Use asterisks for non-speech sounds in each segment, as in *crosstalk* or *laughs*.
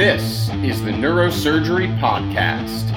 This is the Neurosurgery Podcast.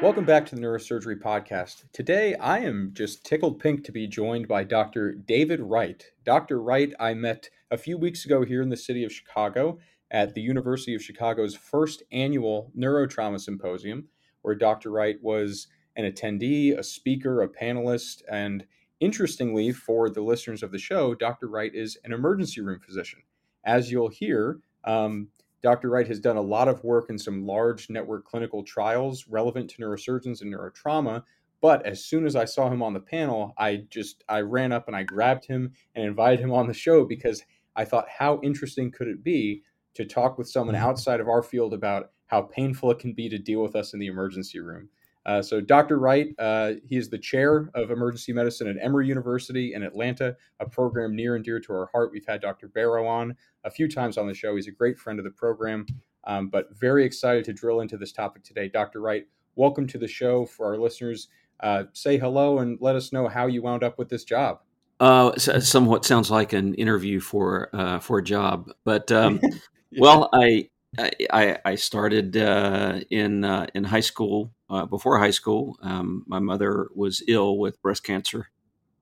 Welcome back to the Neurosurgery Podcast. Today, I am just tickled pink to be joined by Dr. David Wright. Dr. Wright, I met a few weeks ago here in the city of Chicago at the University of Chicago's first annual Neurotrauma Symposium, where Dr. Wright was an attendee, a speaker, a panelist, and interestingly, for the listeners of the show, Dr. Wright is an emergency room physician. As you'll hear, um, Dr. Wright has done a lot of work in some large network clinical trials relevant to neurosurgeons and neurotrauma. But as soon as I saw him on the panel, I just I ran up and I grabbed him and invited him on the show because I thought how interesting could it be to talk with someone outside of our field about how painful it can be to deal with us in the emergency room. Uh, so, Dr. Wright, uh, he is the chair of emergency medicine at Emory University in Atlanta, a program near and dear to our heart. We've had Dr. Barrow on a few times on the show. He's a great friend of the program, um, but very excited to drill into this topic today. Dr. Wright, welcome to the show for our listeners. Uh, say hello and let us know how you wound up with this job. Uh, somewhat sounds like an interview for uh, for a job, but um, yeah. *laughs* well, I I, I started uh, in uh, in high school. Uh, before high school, um, my mother was ill with breast cancer,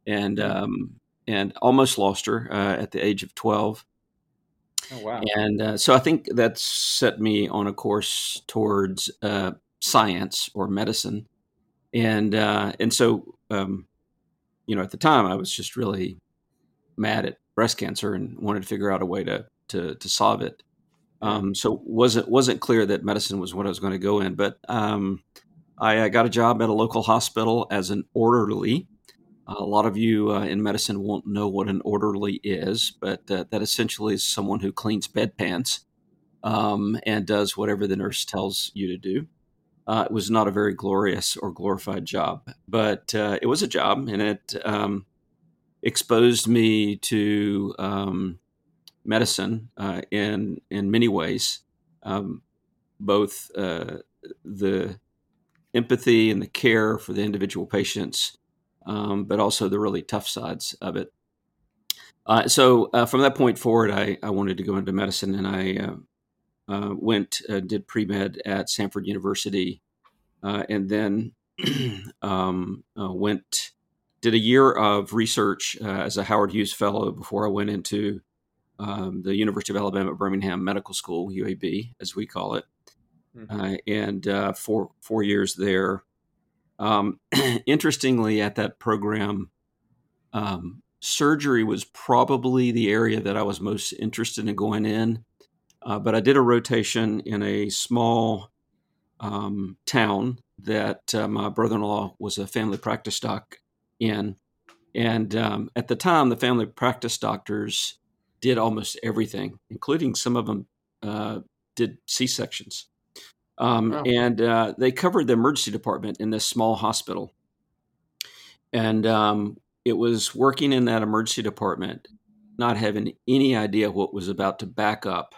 and um, and almost lost her uh, at the age of twelve. Oh wow! And uh, so I think that set me on a course towards uh, science or medicine, and and so um, you know at the time I was just really mad at breast cancer and wanted to figure out a way to to to solve it. Um, so wasn't wasn't clear that medicine was what I was going to go in, but um, I, I, got a job at a local hospital as an orderly. a lot of you uh, in medicine won't know what an orderly is, but uh, that essentially is someone who cleans bedpans um, and does whatever the nurse tells you to do. Uh, it was not a very glorious or glorified job, but uh, it was a job, and it um, exposed me to um, medicine uh, in in many ways, um, both uh, the empathy and the care for the individual patients, um, but also the really tough sides of it. Uh, so uh, from that point forward, I, I, wanted to go into medicine, and I uh, uh, went did pre med at Samford University, and then *clears throat* um, went did a year of research as a Howard Hughes Fellow before I went into um, the University of Alabama at Birmingham Medical School, UAB, as we call it, mm-hmm. uh, and uh, four four years there. Um, *clears throat* interestingly, at that program, um, surgery was probably the area that I was most interested in going in. Uh, but I did a rotation in a small um, town that uh, my brother-in-law was a family practice doc in, and um, at the time, the family practice doctors did almost everything, including some of them uh, did C sections. Um, wow. And uh, they covered the emergency department in this small hospital. And um, it was working in that emergency department, not having any idea what was about to back up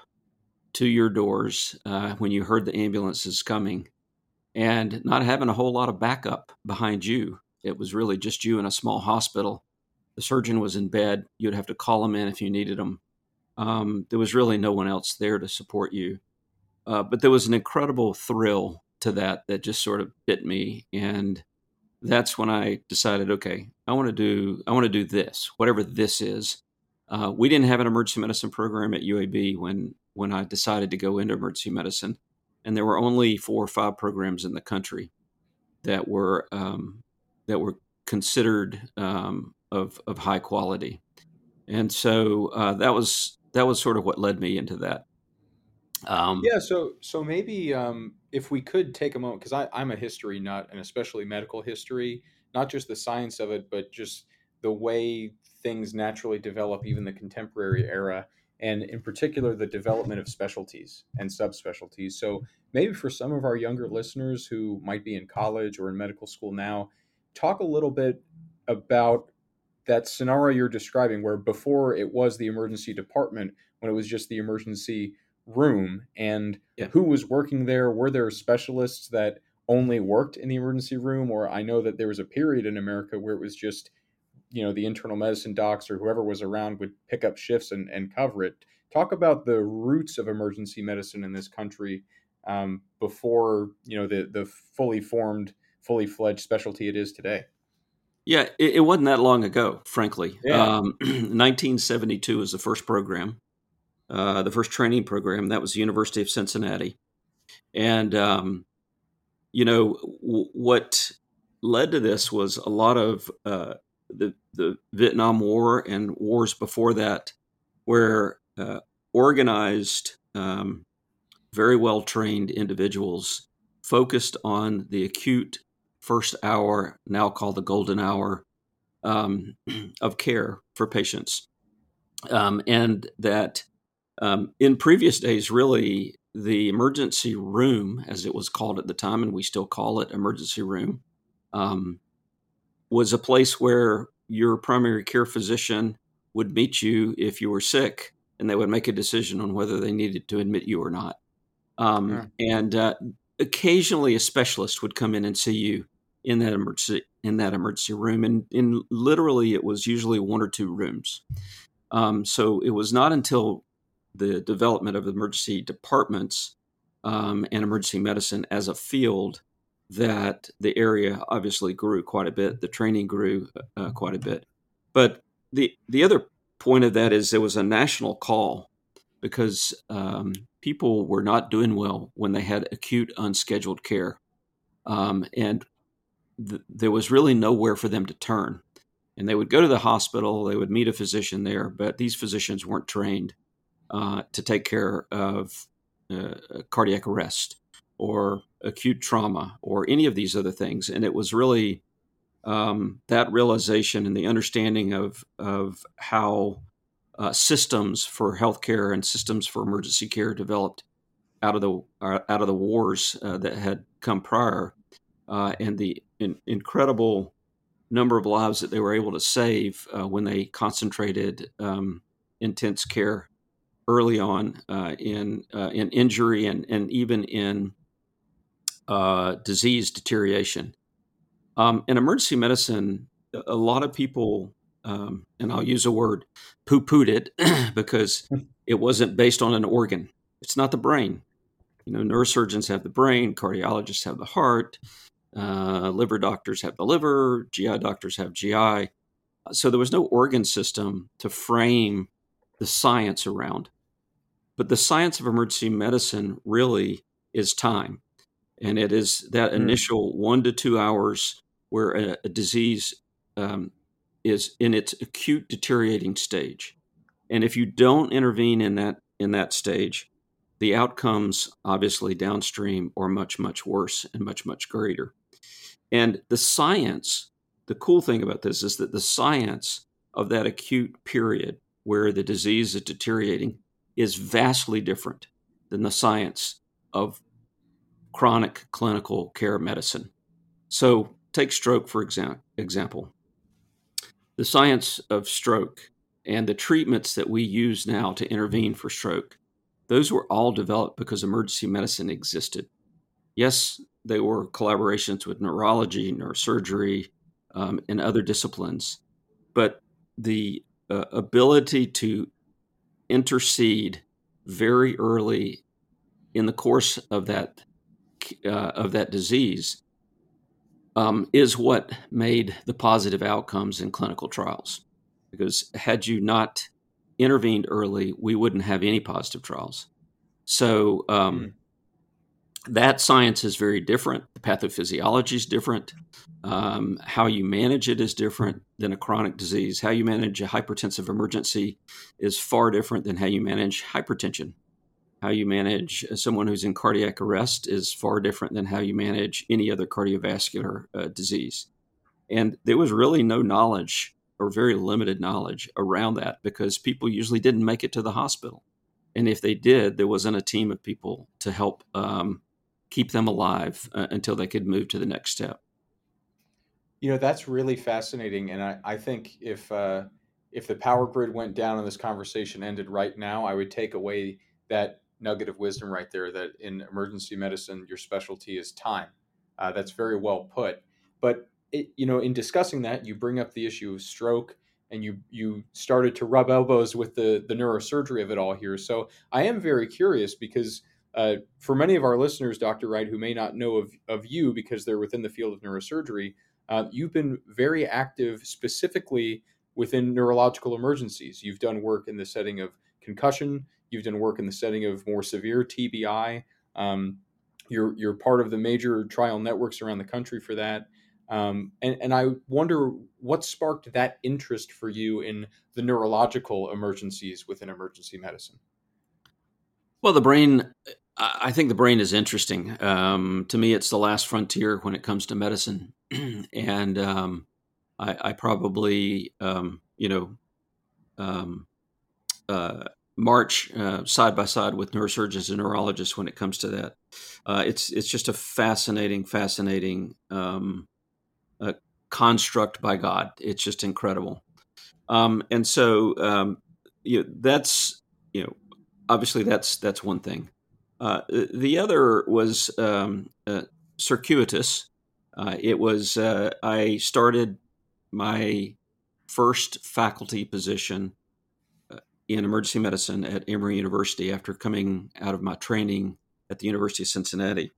to your doors uh, when you heard the ambulances coming, and not having a whole lot of backup behind you. It was really just you in a small hospital the surgeon was in bed. You'd have to call him in if you needed him. Um, there was really no one else there to support you. Uh, but there was an incredible thrill to that that just sort of bit me, and that's when I decided, okay, I want to do I want to do this, whatever this is. Uh, we didn't have an emergency medicine program at UAB when when I decided to go into emergency medicine, and there were only four or five programs in the country that were um, that were considered um, of of high quality, and so uh, that was that was sort of what led me into that. Um, yeah, so so maybe um, if we could take a moment because I'm a history nut and especially medical history, not just the science of it, but just the way things naturally develop, even the contemporary era, and in particular the development of specialties and subspecialties. So maybe for some of our younger listeners who might be in college or in medical school now, talk a little bit about that scenario you're describing where before it was the emergency department when it was just the emergency room and yeah. who was working there were there specialists that only worked in the emergency room or i know that there was a period in america where it was just you know the internal medicine docs or whoever was around would pick up shifts and, and cover it. Talk about the roots of emergency medicine in this country um, before you know the the fully formed, fully fledged specialty it is today. Yeah, it, it wasn't that long ago, frankly. Yeah. Um, *clears throat* 1972 was the first program, uh, the first training program. That was the University of Cincinnati, and um, you know w- what led to this was a lot of uh, the the Vietnam War and wars before that, where uh, organized, um, very well trained individuals focused on the acute first hour, now called the golden hour, um, *clears throat* of care for patients, um, and that um, in previous days, really the emergency room, as it was called at the time, and we still call it emergency room, um, was a place where your primary care physician would meet you if you were sick, and they would make a decision on whether they needed to admit you or not. Um, yeah. And uh, occasionally, a specialist would come in and see you in that emergency in that emergency room, and in literally, it was usually one or two rooms. Um, so it was not until the development of emergency departments um, and emergency medicine as a field that the area obviously grew quite a bit. The training grew uh, quite a bit. But the the other point of that is there was a national call because um, people were not doing well when they had acute unscheduled care, um, and th- there was really nowhere for them to turn. And they would go to the hospital, they would meet a physician there, but these physicians weren't trained uh, to take care of uh, cardiac arrest or acute trauma or any of these other things. And it was really um, that realization and the understanding of of how uh, systems for healthcare and systems for emergency care developed out of the uh, out of the wars uh, that had come prior, uh, and the in, incredible number of lives that they were able to save uh, when they concentrated um, intense care early on uh, in in injury and and even in uh, disease deterioration. Um, in emergency medicine, a lot of people, um, and I'll use a word, poo pooed it *clears throat* because *laughs* it wasn't based on an organ. It's not the brain. You know, neurosurgeons have the brain, cardiologists have the heart, uh, liver doctors have the liver, GI doctors have GI. So there was no organ system to frame the science around. But the science of emergency medicine really is time and it is that mm. initial one to two hours where a, a disease um, is in its acute deteriorating stage and if you don't intervene in that in that stage the outcomes obviously downstream are much much worse and much much greater and the science the cool thing about this is that the science of that acute period where the disease is deteriorating is vastly different than the science of chronic clinical care medicine. So, take stroke for exa- example. The science of stroke and the treatments that we use now to intervene for stroke, those were all developed because emergency medicine existed. Yes, they were collaborations with neurology, neurosurgery, um, and other disciplines, but the uh, ability to intercede very early in the course of that uh, of that disease um, is what made the positive outcomes in clinical trials. Because had you not intervened early, we wouldn't have any positive trials. So um, mm. That science is very different. The pathophysiology is different. Um, how you manage it is different than a chronic disease. How you manage a hypertensive emergency is far different than how you manage hypertension how you manage someone who's in cardiac arrest is far different than how you manage any other cardiovascular uh, disease. And there was really no knowledge or very limited knowledge around that because people usually didn't make it to the hospital. And if they did, there wasn't a team of people to help um, keep them alive uh, until they could move to the next step. You know, that's really fascinating. And I, I think if, uh, if the power grid went down and this conversation ended right now, I would take away that nugget of wisdom right there that in emergency medicine, your specialty is time. Uh, that's very well put. But it, you know, in discussing that, you bring up the issue of stroke, and you you started to rub elbows with the the neurosurgery of it all here. So I am very curious because uh, for many of our listeners, Dr. Wright, who may not know of, of you because they're within the field of neurosurgery, uh, you've been very active specifically within neurological emergencies. You've done work in the setting of concussion, you've done work in the setting of more severe TBI. Um, you're, you're part of the major trial networks around the country for that. Um, and, and I wonder what sparked that interest for you in the neurological emergencies within emergency medicine. Well, the brain, I think the brain is interesting. Um, to me, it's the last frontier when it comes to medicine. *clears throat* and um, I, I, probably, um, you know, um, uh, march uh, side by side with neurosurgeons and neurologists when it comes to that. Uh, it's it's just a fascinating, fascinating um, construct by God. It's just incredible. Um, and so you know, that's you know obviously that's that's one thing. Uh, the other was um, uh, circuitous. Uh, it was uh, I started my first faculty position uh, in emergency medicine at Emory University after coming out of my training at the University of Cincinnati,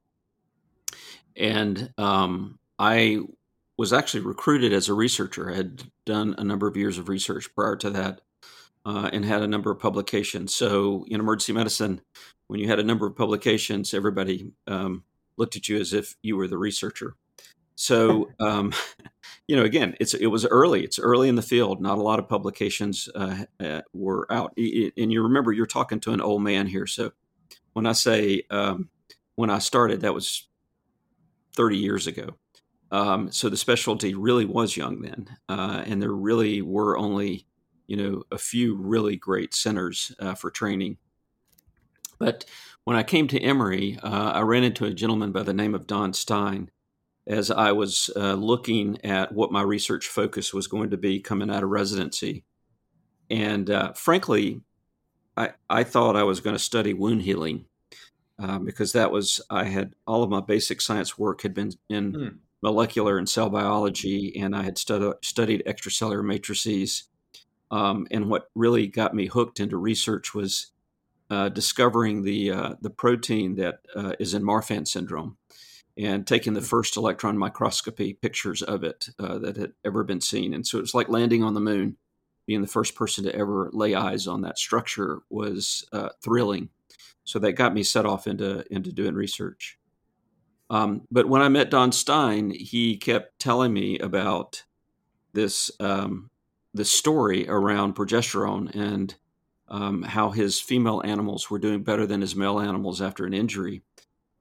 and um, I was actually recruited as a researcher. I had done a number of years of research prior to that uh, and had a number of publications. So in emergency medicine, when you had a number of publications, everybody um, looked at you as if you were the researcher. So *laughs* um, you know, again, it's it was early. It's early in the field. Not a lot of publications uh, uh, were out. And you remember, you're talking to an old man here. So when I say um, when I started, that was 30 years ago. Um, so the specialty really was young then, uh, and there really were only you know a few really great centers uh, for training. But when I came to Emory, uh, I ran into a gentleman by the name of Don Stein as I was uh, looking at what my research focus was going to be coming out of residency. And uh, frankly, I, I thought I was going to study wound healing uh, because that was, I had all of my basic science work had been in hmm. molecular and cell biology, and I had stud- studied extracellular matrices um, and what really got me hooked into research was uh, discovering the uh, the protein that uh, is in Marfan syndrome, and taking the first electron microscopy pictures of it uh, that had ever been seen. And so it was like landing on the moon. Being the first person to ever lay eyes on that structure was uh, thrilling. So that got me set off into into doing research. Um, but when I met Don Stein, he kept telling me about this um, the story around progesterone and um, how his female animals were doing better than his male animals after an injury,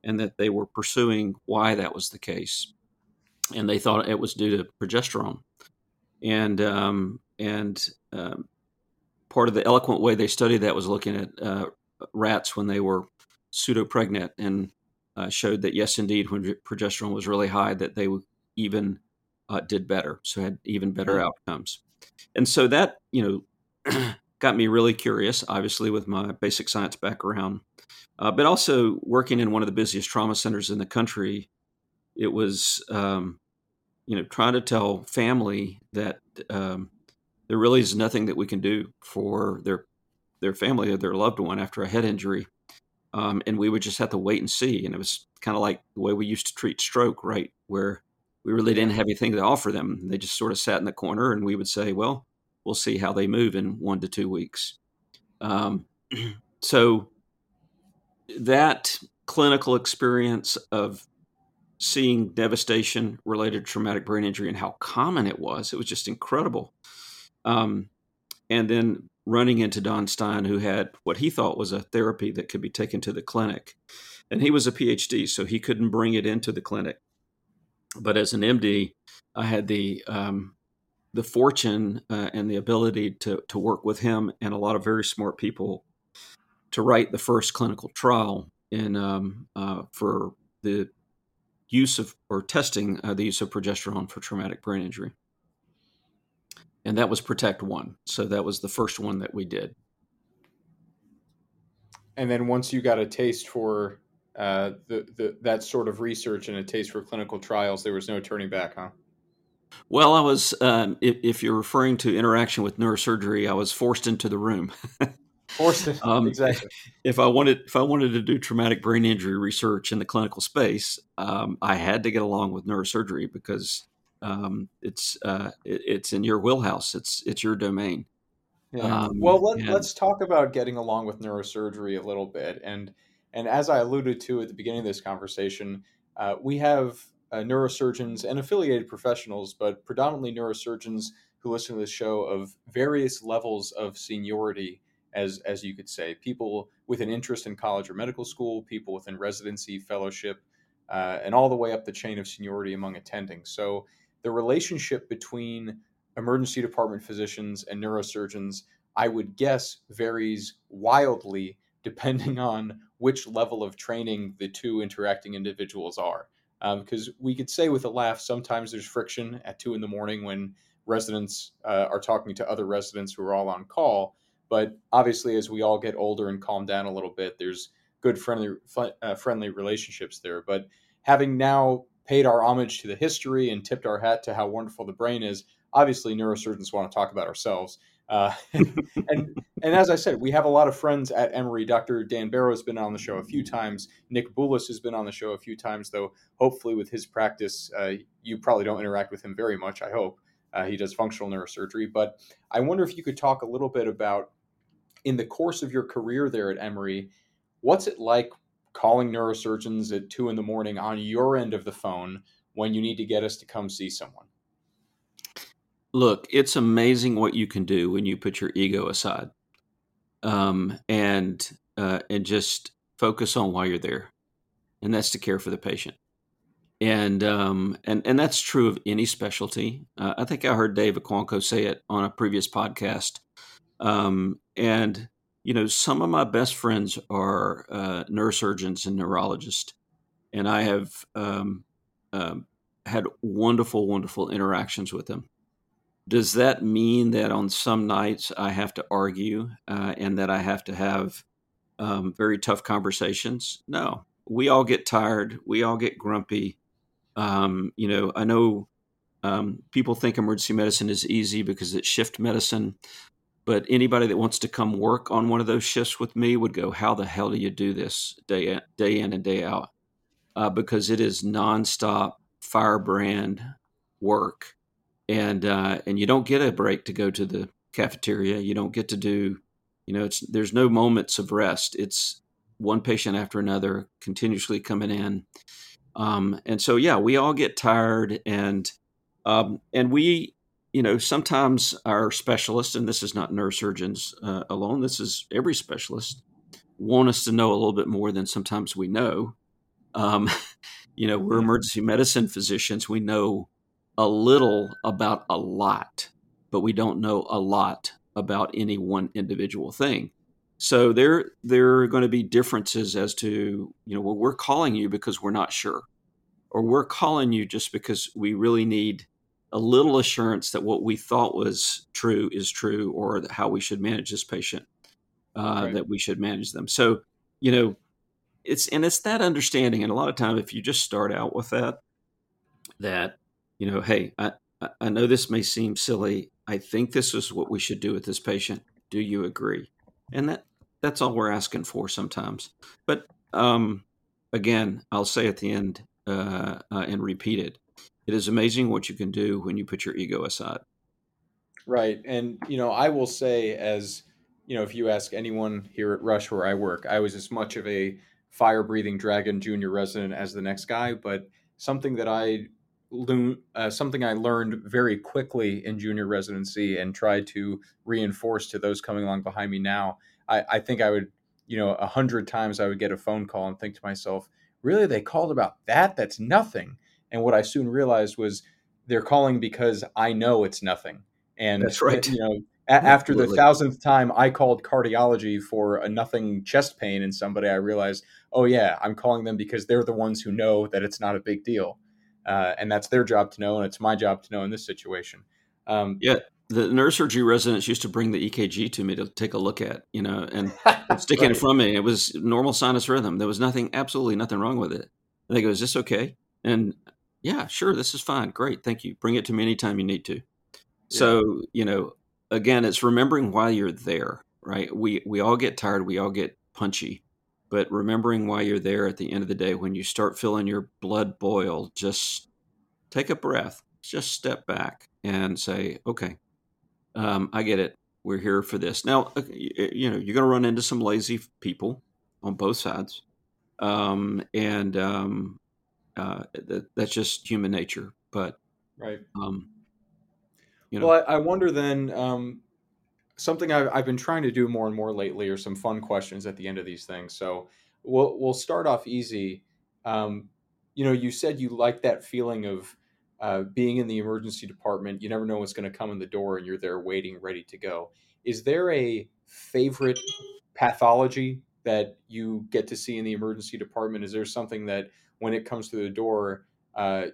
and that they were pursuing why that was the case, and they thought it was due to progesterone, and um, and um, part of the eloquent way they studied that was looking at uh, rats when they were pseudo pregnant and uh, showed that yes, indeed, when progesterone was really high, that they even uh, did better, so had even better outcomes. And so that you know *clears throat* got me really curious obviously with my basic science background uh, but also working in one of the busiest trauma centers in the country it was um, you know trying to tell family that um, there really is nothing that we can do for their their family or their loved one after a head injury um, and we would just have to wait and see and it was kind of like the way we used to treat stroke right where we really didn't have anything to offer them. They just sort of sat in the corner, and we would say, "Well, we'll see how they move in one to two weeks." Um, *clears throat* so that clinical experience of seeing devastation related to traumatic brain injury and how common it was, it was just incredible. Um, and then running into Don Stein, who had what he thought was a therapy that could be taken to the clinic. And he was a PhD, so he couldn't bring it into the clinic but as an MD, I had the um, the fortune uh, and the ability to to work with him and a lot of very smart people to write the first clinical trial in um, uh, for the use of or testing uh, the use of progesterone for traumatic brain injury, and that was Protect One. So that was the first one that we did. And then once you got a taste for uh, the, the that sort of research and a taste for clinical trials, there was no turning back, huh? Well, I was, um, if, if, you're referring to interaction with neurosurgery, I was forced into the room. *laughs* forced in, um, exactly. If I wanted, if I wanted to do traumatic brain injury research in the clinical space, um, I had to get along with neurosurgery because um, it's uh, it, it's in your wheelhouse. It's it's your domain. Yeah. Um, well, let, and, let's talk about getting along with neurosurgery a little bit. And and as I alluded to at the beginning of this conversation, uh, we have uh, neurosurgeons and affiliated professionals, but predominantly neurosurgeons who listen to this show of various levels of seniority, as as you could say, people with an interest in college or medical school, people within residency, fellowship, uh, and all the way up the chain of seniority among attending. So the relationship between emergency department physicians and neurosurgeons, I would guess, varies wildly depending on which level of training the two interacting individuals are because um, we could say with a laugh sometimes there's friction at two in the morning when residents uh, are talking to other residents who are all on call. But obviously as we all get older and calm down a little bit there's good friendly uh, friendly relationships there. But having now paid our homage to the history and tipped our hat to how wonderful the brain is obviously neurosurgeons want to talk about ourselves uh, *laughs* and and as I said, we have a lot of friends at Emory. Dr. Dan Barrow has been on the show a few times. Nick Boulis has been on the show a few times, though. Hopefully, with his practice, uh, you probably don't interact with him very much. I hope uh, he does functional neurosurgery. But I wonder if you could talk a little bit about, in the course of your career there at Emory, what's it like calling neurosurgeons at two in the morning on your end of the phone when you need to get us to come see someone? Look, it's amazing what you can do when you put your ego aside, um, and uh, and just focus on why you're there, and that's to care for the patient. And um, and and that's true of any specialty. Uh, I think I heard Dave Okonkwo say it on a previous podcast. Um, and you know, some of my best friends are uh, neurosurgeons and neurologists, and I have um, um, had wonderful, wonderful interactions with them. Does that mean that on some nights I have to argue uh, and that I have to have um, very tough conversations? No. We all get tired. We all get grumpy. Um, you know, I know um, people think emergency medicine is easy because it's shift medicine, but anybody that wants to come work on one of those shifts with me would go, "How the hell do you do this day in, day in and day out?" Uh, because it is nonstop firebrand work and uh, and you don't get a break to go to the cafeteria. You don't get to do, you know, it's there's no moments of rest. It's one patient after another continuously coming in, um, and so yeah, we all get tired, and um, and we, you know, sometimes our specialists, and this is not neurosurgeons uh, alone. This is every specialist want us to know a little bit more than sometimes we know. Um, *laughs* you know, we're emergency medicine physicians. We know a little about a lot, but we don't know a lot about any one individual thing. So there there are going to be differences as to, you know, well, we're calling you because we're not sure. Or we're calling you just because we really need a little assurance that what we thought was true is true, or how we should manage this patient, uh, right. that we should manage them. So, you know, it's and it's that understanding. And a lot of time, if you just start out with that, that you know, hey, I, I know this may seem silly. I think this is what we should do with this patient. Do you agree? And that that's all we're asking for sometimes. But um, again, I'll say at the end uh, uh, and repeat it. It is amazing what you can do when you put your ego aside. Right, and you know, I will say as you know, if you ask anyone here at Rush where I work, I was as much of a fire breathing dragon junior resident as the next guy, but something that I uh, something I learned very quickly in junior residency and tried to reinforce to those coming along behind me now. I, I think I would, you know, a hundred times I would get a phone call and think to myself, really, they called about that? That's nothing. And what I soon realized was they're calling because I know it's nothing. And that's right. You know, *laughs* after the thousandth time I called cardiology for a nothing chest pain in somebody, I realized, oh yeah, I'm calling them because they're the ones who know that it's not a big deal uh, and that's their job to know, and it's my job to know in this situation. Um, yeah, the neurosurgery residents used to bring the EKG to me to take a look at, you know, and *laughs* stick right. it from me. It was normal sinus rhythm. There was nothing, absolutely nothing wrong with it. And they go, "Is this okay?" And yeah, sure, this is fine. Great. Thank you. Bring it to me anytime you need to. So, you know, again, it's remembering why you're there, right? We we all get tired, we all get punchy, but remembering why you're there at the end of the day when you start feeling your blood boil, just take a breath, just step back and say, "Okay, um, I get it. We're here for this." Now, uh, you know, you're going to run into some lazy people on both sides, um, and um, uh, that's just human nature. But right. Um, you know. Well, I, I wonder then. Something I've, I've been trying to do more and more lately are some fun questions at the end of these things. So we'll we'll start off easy. Um, you know, you said you like that feeling of uh, being in the emergency department. You never know what's going to come in the door, and you're there waiting, ready to go. Is there a favorite pathology that you get to see in the emergency department? Is there something that when it comes through the door, uh,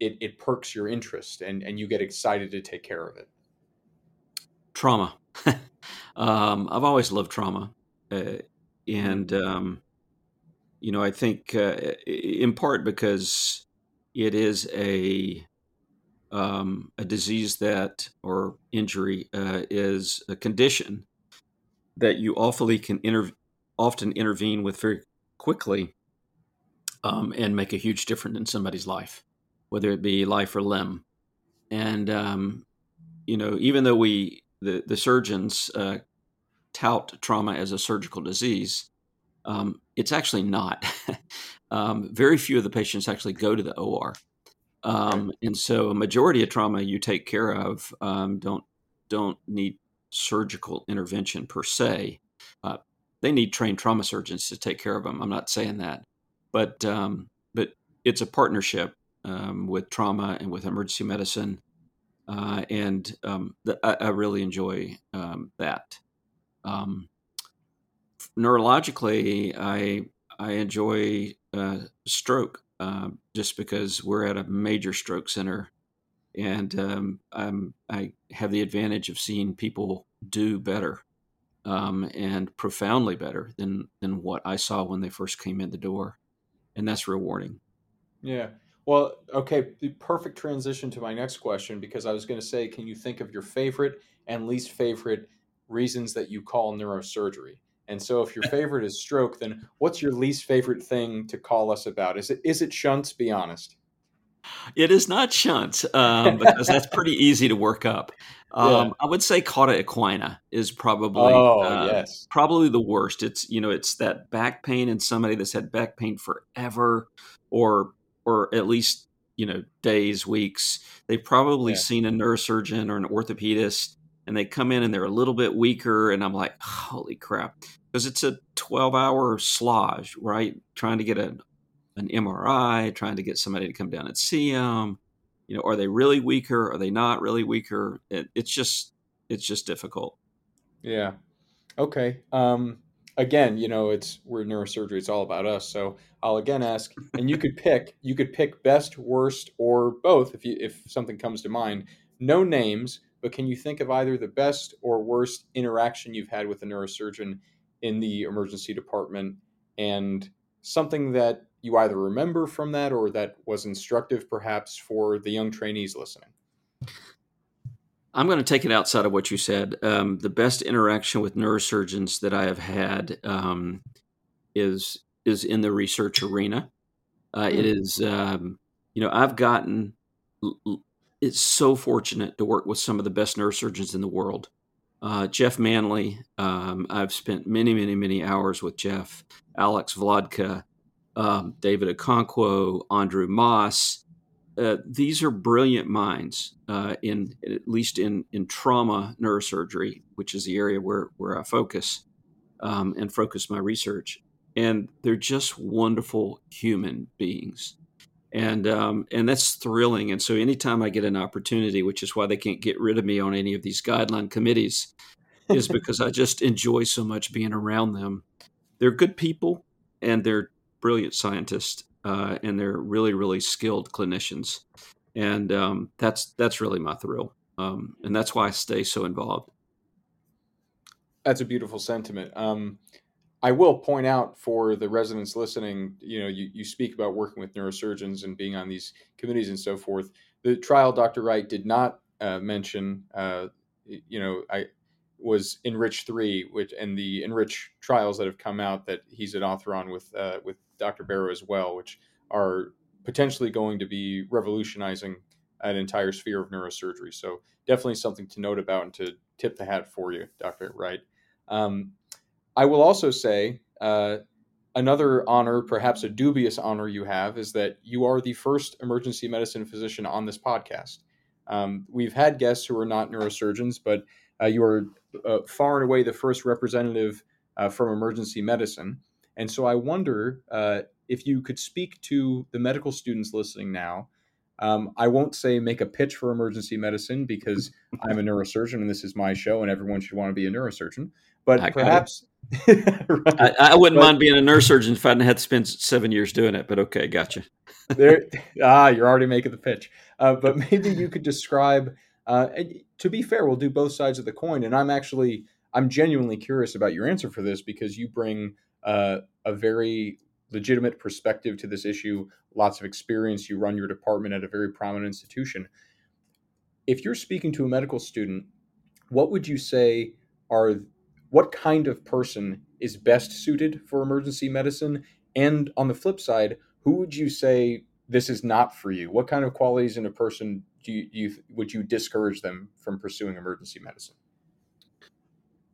it, it perks your interest and, and you get excited to take care of it? Trauma. *laughs* um, I've always loved trauma. Uh, and, um, you know, I think uh, in part because it is a um, a disease that or injury uh, is a condition that you awfully can inter- often intervene with very quickly um, and make a huge difference in somebody's life, whether it be life or limb. And um, you know, even though we the the surgeons uh, tout trauma as a surgical disease, um, it's actually not. *laughs* um, very few of the patients actually go to the OR, um, and so a majority of trauma you take care of um, don't don't need surgical intervention per se. Uh, they need trained trauma surgeons to take care of them. I'm not saying that, but um, but it's a partnership um, with trauma and with emergency medicine, uh, and um, the, I, I, really enjoy um, that. Um, neurologically, I I enjoy uh, stroke uh, just because we're at a major stroke center, and um, i have the advantage of seeing people do better um, and profoundly better than than what I saw when they first came in the door and that's rewarding. Yeah. Well, okay, the perfect transition to my next question because I was going to say, can you think of your favorite and least favorite reasons that you call neurosurgery? And so, if your *laughs* favorite is stroke, then what's your least favorite thing to call us about? Is it is it shunts? Be honest. It is not shunts um, because that's *laughs* pretty easy to work up. Um, yeah. I would say cauda equina is probably oh, uh, yes. probably the worst. It's you know it's that back pain in somebody that's had back pain forever, or or at least you know days, weeks. They've probably yeah. seen a neurosurgeon or an orthopedist, and they come in and they're a little bit weaker, and I'm like, holy crap, because it's a 12 hour slodge, right? Trying to get a an MRI, trying to get somebody to come down and see them you know, are they really weaker? Are they not really weaker? It, it's just it's just difficult. Yeah. Okay. Um, again, you know, it's we're neurosurgery. It's all about us. So I'll again ask, and you could pick. You could pick best, worst, or both if you if something comes to mind. No names, but can you think of either the best or worst interaction you've had with a neurosurgeon in the emergency department, and something that you either remember from that or that was instructive perhaps for the young trainees listening? I'm going to take it outside of what you said. Um, the best interaction with neurosurgeons that I have had um, is is in the research arena. Uh, it hmm. is, um, you know, I've gotten. It's so fortunate to work with some of the best neurosurgeons in the world. Uh, Jeff Manley, um, I've spent many, many, many hours with Jeff. Alex Valadka, um, David Okonkwo, Andrew Maas. Uh, these are brilliant minds uh, in at least in in trauma neurosurgery, which is the area where where I focus um, and focus my research. And they're just wonderful human beings, and um, and that's thrilling. And so, anytime I get an opportunity, which is why they can't get rid of me on any of these guideline committees, is *laughs* because I just enjoy so much being around them. They're good people, and they're brilliant scientists uh, and they're really really skilled clinicians and um, that's that's really my thrill um, and that's why i stay so involved that's a beautiful sentiment um, I will point out for the residents listening, you know, you, you speak about working with neurosurgeons and being on these committees and so forth. The trial, Dr. Wright did not uh, mention, uh, you know, I was Enrich three, which and the Enrich trials that have come out that he's an author on with uh, with Dr. Barrow as well, which are potentially going to be revolutionizing an entire sphere of neurosurgery. So definitely something to note about and to tip the hat for you, Dr. Wright. Um, I will also say uh, another honor, perhaps a dubious honor you have, is that you are the first emergency medicine physician on this podcast. Um, we've had guests who are not neurosurgeons, but uh, you are uh, far and away the first representative uh, from emergency medicine. And so I wonder uh, if you could speak to the medical students listening now um, I won't say make a pitch for emergency medicine because *laughs* I'm a neurosurgeon and this is my show and everyone should want to be a neurosurgeon. But I perhaps *laughs* right. I, I, wouldn't but, mind being a neurosurgeon if I hadn't had to spend seven years doing it. But okay, gotcha. *laughs* there, ah, you're already making the pitch. Uh, but maybe you could describe. Uh, to be fair, we'll do both sides of the coin, and I'm actually I'm genuinely curious about your answer for this because you bring uh, a very legitimate perspective to this issue, lots of experience. You run your department at a very prominent institution. If you're speaking to a medical student, what would you say are what kind of person is best suited for emergency medicine? And on the flip side, who would you say this is not for you? What kind of qualities in a person do you, you would you discourage them from pursuing emergency medicine?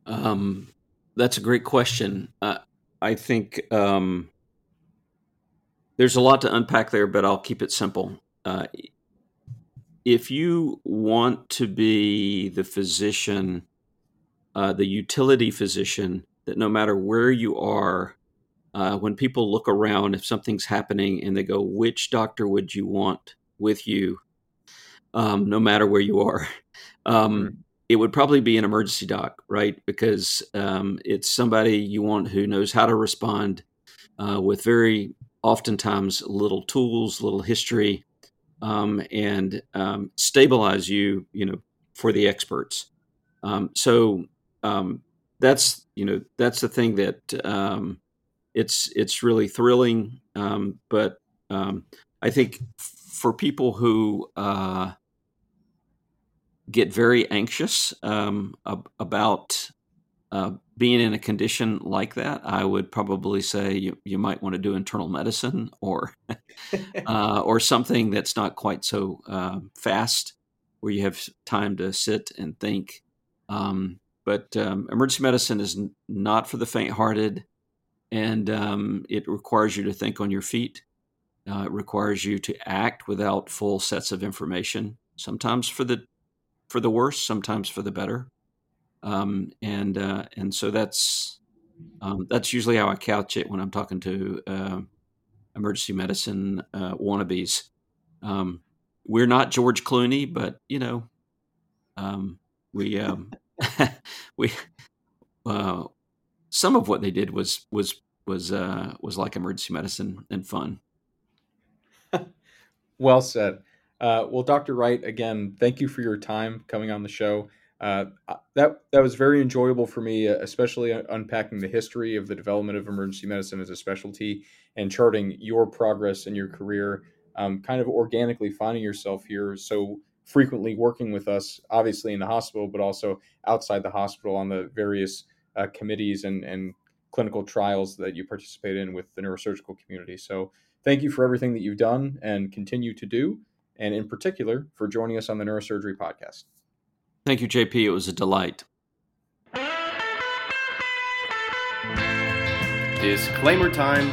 Um, that's a great question. Uh, I think um, there's a lot to unpack there, but I'll keep it simple. Uh, if you want to be the physician, uh, the utility physician, that no matter where you are, uh, when people look around, if something's happening and they go, which doctor would you want with you, um, no matter where you are? Um, mm-hmm. It would probably be an emergency doc, right? Because um, it's somebody you want who knows how to respond uh, with very oftentimes little tools, little history, um, and um, stabilize you, you know, for the experts. Um, so um, that's you know that's the thing that um, it's it's really thrilling, but I think for people who uh, get very anxious about uh, being in a condition like that, I would probably say you, you might want to do internal medicine or *laughs* uh, *laughs* or something that's not quite so uh, fast, where you have time to sit and think. Um, but um, emergency medicine is n- not for the faint-hearted, and um, it requires you to think on your feet. Uh, it requires you to act without full sets of information. Sometimes for the for the worse, sometimes for the better. Um, and uh, and so that's um, that's usually how I couch it when I'm talking to uh, emergency medicine uh, wannabes. Um, we're not George Clooney, but you know, um, we um, *laughs* we uh, some of what they did was was was uh, was like emergency medicine and fun. *laughs* well said. Uh, well, Dr. Wright, again, thank you for your time coming on the show uh, that that was very enjoyable for me, uh, especially unpacking the history of the development of emergency medicine as a specialty and charting your progress in your career, um, kind of organically finding yourself here so frequently working with us, obviously in the hospital, but also outside the hospital on the various uh, committees and, and clinical trials that you participate in with the neurosurgical community. So thank you for everything that you've done and continue to do, and in particular for joining us on the Neurosurgery Podcast. Thank you, JP. It was a delight. Disclaimer time.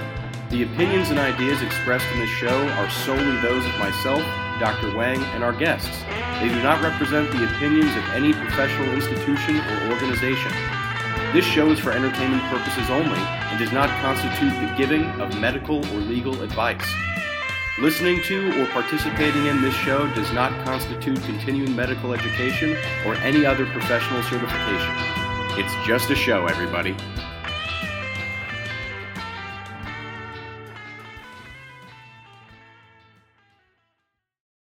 The opinions and ideas expressed in this show are solely those of myself, Dr. Wang, and our guests. They do not represent the opinions of any professional institution or organization. This show is for entertainment purposes only and does not constitute the giving of medical or legal advice. Listening to or participating in this show does not constitute continuing medical education or any other professional certification. It's just a show, everybody.